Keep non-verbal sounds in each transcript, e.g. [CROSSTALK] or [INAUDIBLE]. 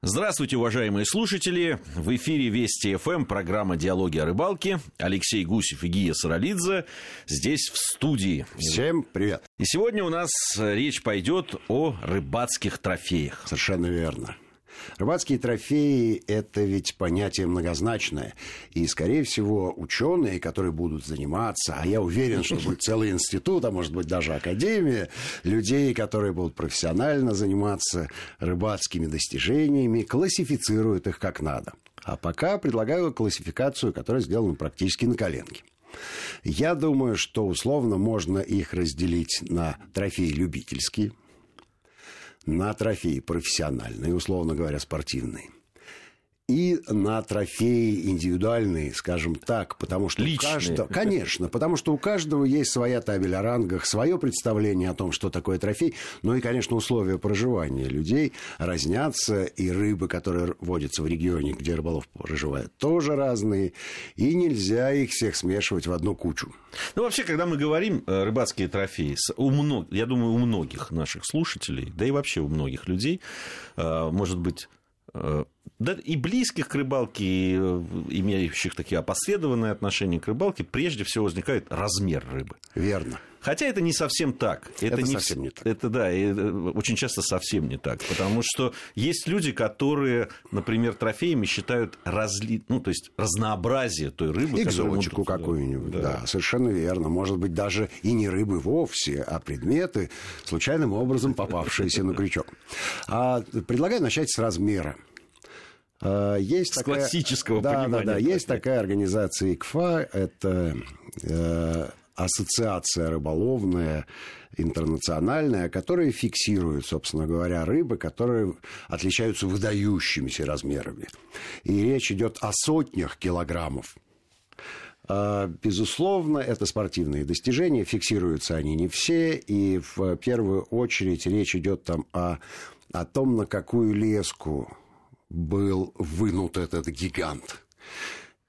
Здравствуйте, уважаемые слушатели. В эфире Вести ФМ, программа «Диалоги о рыбалке». Алексей Гусев и Гия Саралидзе здесь в студии. Всем привет. И сегодня у нас речь пойдет о рыбацких трофеях. Совершенно верно. Рыбацкие трофеи – это ведь понятие многозначное. И, скорее всего, ученые, которые будут заниматься, а я уверен, что будет целый институт, а может быть даже академия, людей, которые будут профессионально заниматься рыбацкими достижениями, классифицируют их как надо. А пока предлагаю классификацию, которая сделана практически на коленке. Я думаю, что условно можно их разделить на трофеи любительские – на трофеи профессиональные, условно говоря, спортивные. И на трофеи индивидуальные, скажем так, потому что Личные. у каждого... Конечно, потому что у каждого есть своя табель о рангах, свое представление о том, что такое трофей, ну и, конечно, условия проживания людей разнятся, и рыбы, которые водятся в регионе, где рыболов проживает, тоже разные, и нельзя их всех смешивать в одну кучу. Ну, вообще, когда мы говорим э, рыбацкие трофеи, у мног... я думаю, у многих наших слушателей, да и вообще у многих людей, э, может быть, э, да и близких к рыбалке, и имеющих такие опосредованные отношения к рыбалке, прежде всего возникает размер рыбы. Верно. Хотя это не совсем так. Это не совсем не так. Это да, и очень часто совсем не так. Потому что есть люди, которые, например, трофеями считают разли... ну, то есть разнообразие той рыбы. Экзотику какую-нибудь, да. да, совершенно верно. Может быть, даже и не рыбы вовсе, а предметы, случайным образом попавшиеся на крючок. А предлагаю начать с размера. Есть С такая, классического да, понимания. Да, да, есть такая организация ИКФА, это э, ассоциация рыболовная интернациональная, которая фиксирует, собственно говоря, рыбы, которые отличаются выдающимися размерами. И речь идет о сотнях килограммов. Безусловно, это спортивные достижения, фиксируются они не все, и в первую очередь речь идет там о, о том, на какую леску был вынут этот гигант.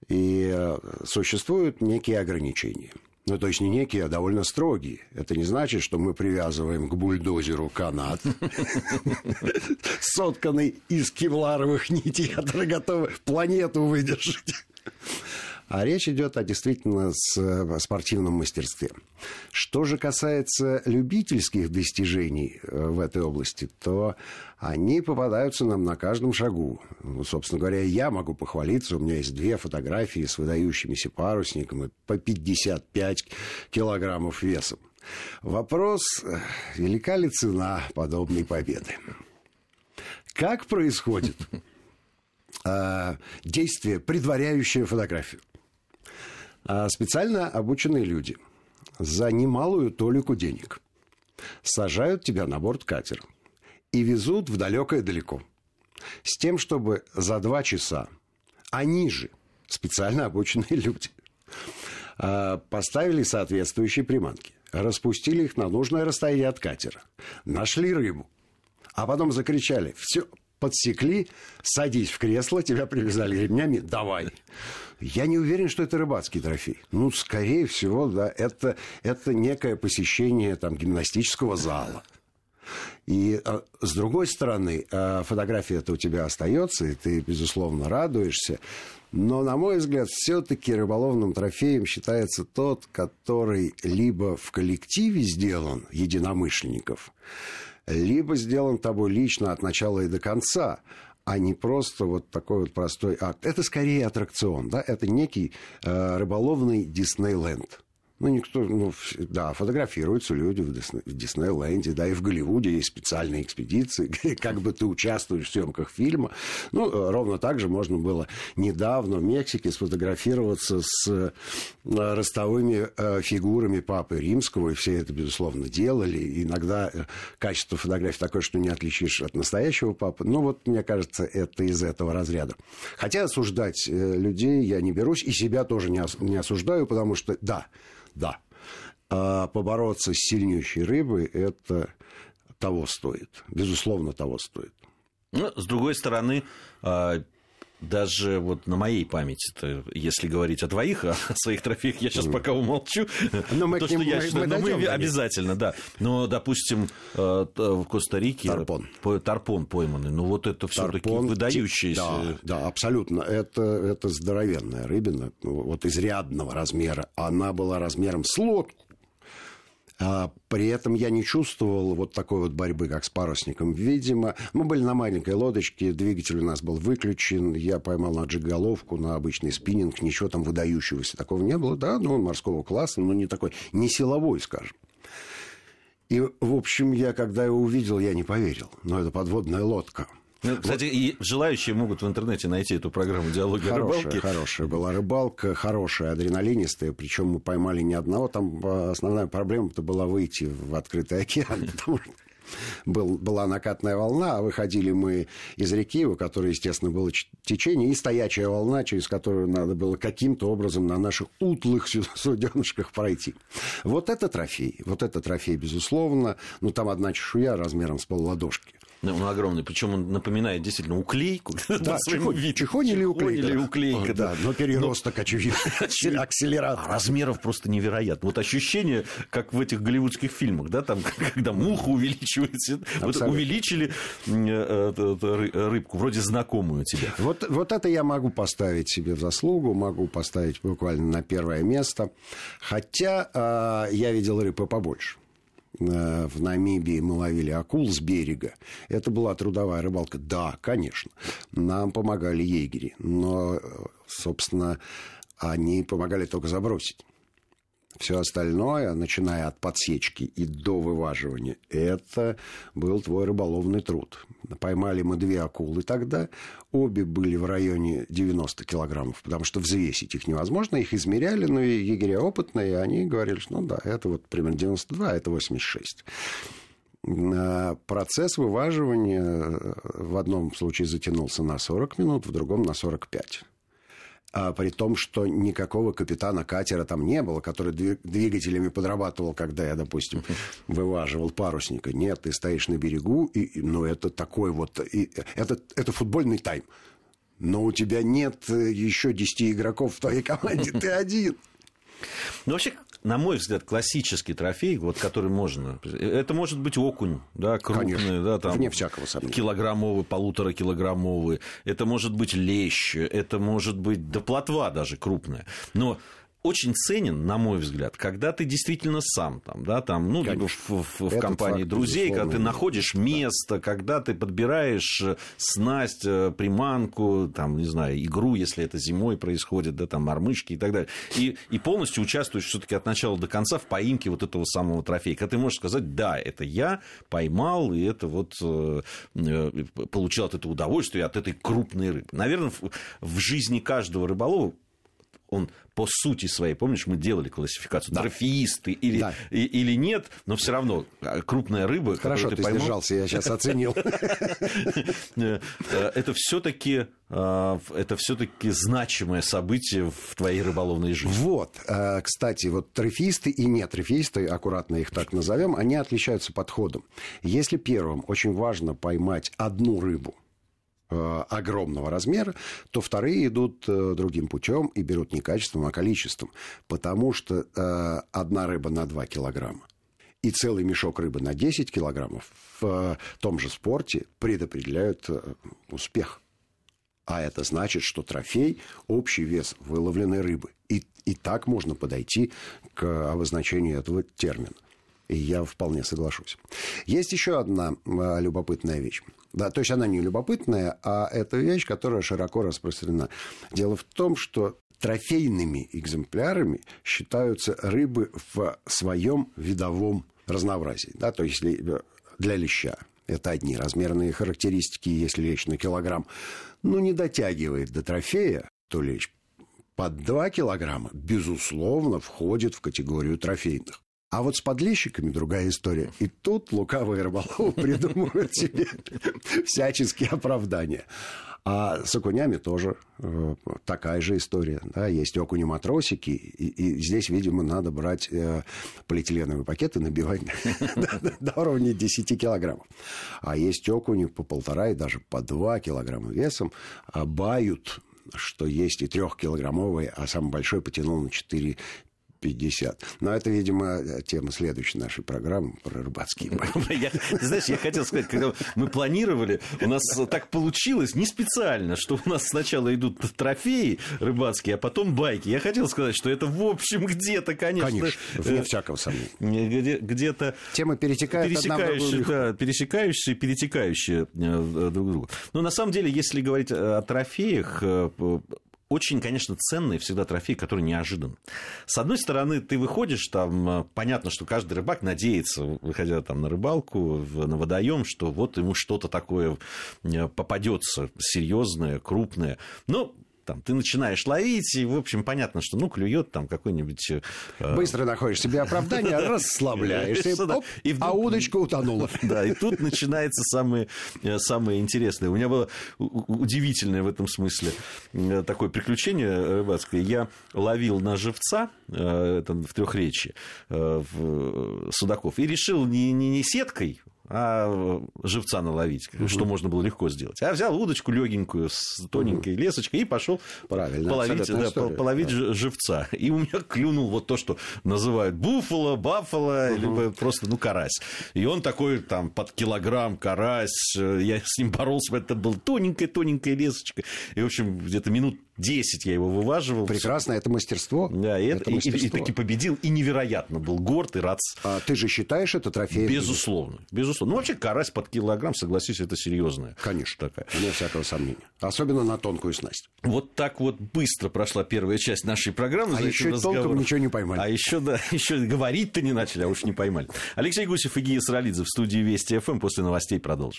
И э, существуют некие ограничения. Ну, то есть не некие, а довольно строгие. Это не значит, что мы привязываем к бульдозеру канат, [LAUGHS] сотканный из кевларовых нитей, которые готовы планету выдержать. А речь идет о действительно с спортивном мастерстве. Что же касается любительских достижений в этой области, то они попадаются нам на каждом шагу. Ну, собственно говоря, я могу похвалиться. У меня есть две фотографии с выдающимися парусниками по 55 килограммов весом. Вопрос, велика ли цена подобной победы? Как происходит э, действие, предваряющее фотографию? Специально обученные люди за немалую толику денег сажают тебя на борт катера и везут в далекое далеко. С тем, чтобы за два часа они же, специально обученные люди, поставили соответствующие приманки, распустили их на нужное расстояние от катера, нашли рыбу, а потом закричали, все, подсекли, садись в кресло, тебя привязали ремнями, давай. Я не уверен, что это рыбацкий трофей. Ну, скорее всего, да, это, это некое посещение там, гимнастического зала. И а, с другой стороны, а, фотография-то у тебя остается, и ты, безусловно, радуешься. Но, на мой взгляд, все-таки рыболовным трофеем считается тот, который либо в коллективе сделан единомышленников, либо сделан тобой лично от начала и до конца, а не просто вот такой вот простой акт. Это скорее аттракцион, да, это некий э, рыболовный Диснейленд. Ну, никто, ну, да, фотографируются люди в, Дисней, в Диснейленде, да, и в Голливуде есть специальные экспедиции, [LAUGHS] как бы ты участвуешь в съемках фильма. Ну, э, ровно так же можно было недавно в Мексике сфотографироваться с э, ростовыми э, фигурами Папы Римского, и все это, безусловно, делали. Иногда качество фотографий такое, что не отличишь от настоящего папы. Ну, вот, мне кажется, это из этого разряда. Хотя осуждать людей я не берусь, и себя тоже не осуждаю, потому что, да, да. А побороться с сильнейшей рыбой это того стоит. Безусловно, того стоит. Ну, с другой стороны, а, даже вот на моей памяти, если говорить о твоих, [LAUGHS] о своих трофеях, я сейчас пока умолчу. Но мы то, что я считаю, мы, мы обязательно, да. Но, допустим, э, в Коста-Рике тарпон, тарпон пойманный, ну вот это все-таки выдающееся. Да, да, абсолютно. Это, это здоровенная рыбина, вот изрядного размера. Она была размером с лодку. А при этом я не чувствовал вот такой вот борьбы, как с парусником. Видимо, мы были на маленькой лодочке, двигатель у нас был выключен, я поймал на джиголовку, на обычный спиннинг, ничего там выдающегося такого не было. Да, ну, он морского класса, но не такой, не силовой, скажем. И, в общем, я, когда его увидел, я не поверил. Но это подводная лодка. Ну, кстати, вот. и желающие могут в интернете найти эту программу «Диалоги хорошая, о рыбалке». Хорошая была рыбалка, хорошая, адреналинистая, причем мы поймали не одного. Там а, основная проблема-то была выйти в открытый океан, [LAUGHS] потому что был, была накатная волна, а выходили мы из реки, у которой, естественно, было течение, и стоячая волна, через которую надо было каким-то образом на наших утлых [LAUGHS] суденышках пройти. Вот это трофей, вот это трофей, безусловно. Ну, там одна чешуя размером с полладошки. Ну, он огромный. Причем он напоминает действительно уклейку. [LAUGHS] Да, чехонь или уклейка. Или уклейка, да. Но переросток, но... очевидно. Акселератор. А размеров просто невероятно. Вот ощущение, как в этих голливудских фильмах, да, там, [LAUGHS] когда муха увеличивается. Вот увеличили э, э, рыбку, вроде знакомую тебе. Вот, вот это я могу поставить себе в заслугу, могу поставить буквально на первое место. Хотя э, я видел рыбы побольше. Э, в Намибии мы ловили акул с берега. Это была трудовая рыбалка. Да, конечно. Нам помогали егери. Но, э, собственно, они помогали только забросить. Все остальное, начиная от подсечки и до вываживания, это был твой рыболовный труд. Поймали мы две акулы тогда, обе были в районе 90 килограммов, потому что взвесить их невозможно, их измеряли, но и егеря опытные, они говорили, что ну да, это вот примерно 92, а это 86 процесс вываживания в одном случае затянулся на 40 минут, в другом на 45 а при том, что никакого капитана катера там не было, который двигателями подрабатывал, когда я, допустим, вываживал парусника. Нет, ты стоишь на берегу, и, ну, это такой вот... И, это, это футбольный тайм. Но у тебя нет э, еще 10 игроков в твоей команде, ты один. Ну, вообще, на мой взгляд, классический трофей, вот, который можно... Это может быть окунь, да, крупный, Конечно, да, там... Вне всякого сомнения. Килограммовый, полуторакилограммовый. Это может быть лещ, это может быть... Да плотва даже крупная. Но очень ценен, на мой взгляд, когда ты действительно сам там, да, там, ну, либо в, в, в компании факт, друзей, когда ты находишь место, да. когда ты подбираешь э, снасть, э, приманку, там, не знаю, игру, если это зимой происходит, да, там, мормышки и так далее. И, и полностью участвуешь все-таки от начала до конца в поимке вот этого самого трофея. Когда ты можешь сказать, да, это я поймал, и это вот э, получил от этого удовольствие, от этой крупной рыбы. Наверное, в, в жизни каждого рыболова он по сути своей, помнишь, мы делали классификацию, да. трофеисты или, да. и, или нет, но все равно а, крупная рыба, Хорошо, ты, ты поймал... сдержался, я сейчас оценил. [LAUGHS] Э, это все-таки а, это все-таки значимое событие в твоей рыболовной жизни. Вот, э, кстати, вот трофеисты и не трофеисты, аккуратно их так назовем, они отличаются подходом. Если первым очень важно поймать одну рыбу, огромного размера, то вторые идут э, другим путем и берут не качеством, а количеством. Потому что э, одна рыба на 2 килограмма и целый мешок рыбы на 10 килограммов в том же спорте предопределяют успех. А это значит, что трофей – общий вес выловленной рыбы. И, и так можно подойти к обозначению этого термина. И я вполне соглашусь. Есть еще одна любопытная вещь. Да, то есть она не любопытная, а это вещь, которая широко распространена. Дело в том, что трофейными экземплярами считаются рыбы в своем видовом разнообразии. Да, то есть для леща это одни размерные характеристики, если лещ на килограмм, ну, не дотягивает до трофея, то лещ под 2 килограмма, безусловно, входит в категорию трофейных. А вот с подлещиками другая история. И тут лукавые рыболовы [LAUGHS] придумывают себе всяческие оправдания. А с окунями тоже э, такая же история. Да? Есть окуни-матросики, и, и здесь, видимо, надо брать э, полиэтиленовые пакеты, набивать [LAUGHS] до уровня 10 килограммов. А есть окуни по полтора и даже по 2 килограмма весом, а бают что есть и трехкилограммовый, а самый большой потянул на 4 50. Но это, видимо, тема следующей нашей программы про рыбацкие байки. [LAUGHS] Знаешь, я хотел сказать, когда мы планировали, у нас так получилось, не специально, что у нас сначала идут трофеи рыбацкие, а потом байки. Я хотел сказать, что это, в общем, где-то, конечно... Конечно, вне всякого сомнения. Где-то... Тема перетекает пересекающие, да, пересекающие, перетекающие э, друг друга. Но на самом деле, если говорить о трофеях, э, очень, конечно, ценный всегда трофей, который неожидан. С одной стороны, ты выходишь, там э, понятно, что каждый рыбак надеется, выходя там на рыбалку, на водоем, что вот ему что-то такое э, попадется серьезное, крупное. Но там, ты начинаешь ловить, и, в общем, понятно, что, ну, клюет там какой-нибудь... Э... Быстро находишь себе оправдание, [LAUGHS] расслабляешься, и а удочка утонула. [LAUGHS] Да, и тут начинается самое, э, самое интересное. У меня было удивительное в этом смысле э, такое приключение рыбацкое. Я ловил на живца, э, это в трехречи, судаков, и решил не, не, не сеткой а живца наловить, угу. что можно было легко сделать. А взял удочку легенькую с тоненькой угу. лесочкой и пошел половить, да, половить да. живца. И у меня клюнул вот то, что называют буфало, бафало, угу. либо просто, ну, карась. И он такой там под килограмм карась. Я с ним боролся, это был тоненькая-тоненькая лесочка. И, в общем, где-то минут 10 я его вываживал. Прекрасно, это мастерство. Да, и, это, мастерство. и, и таки победил, и невероятно был горд и рад. А ты же считаешь это трофеем? Безусловно, безусловно. Ну, вообще, карась под килограмм, согласись, это серьезная. Конечно, такая. Нет всякого сомнения. Особенно на тонкую снасть. Вот так вот быстро прошла первая часть нашей программы. А еще толком ничего не поймали. А еще, да, [LAUGHS] еще говорить-то не начали, а уж не поймали. Алексей Гусев и Гия Саралидзе в студии Вести ФМ. После новостей продолжим.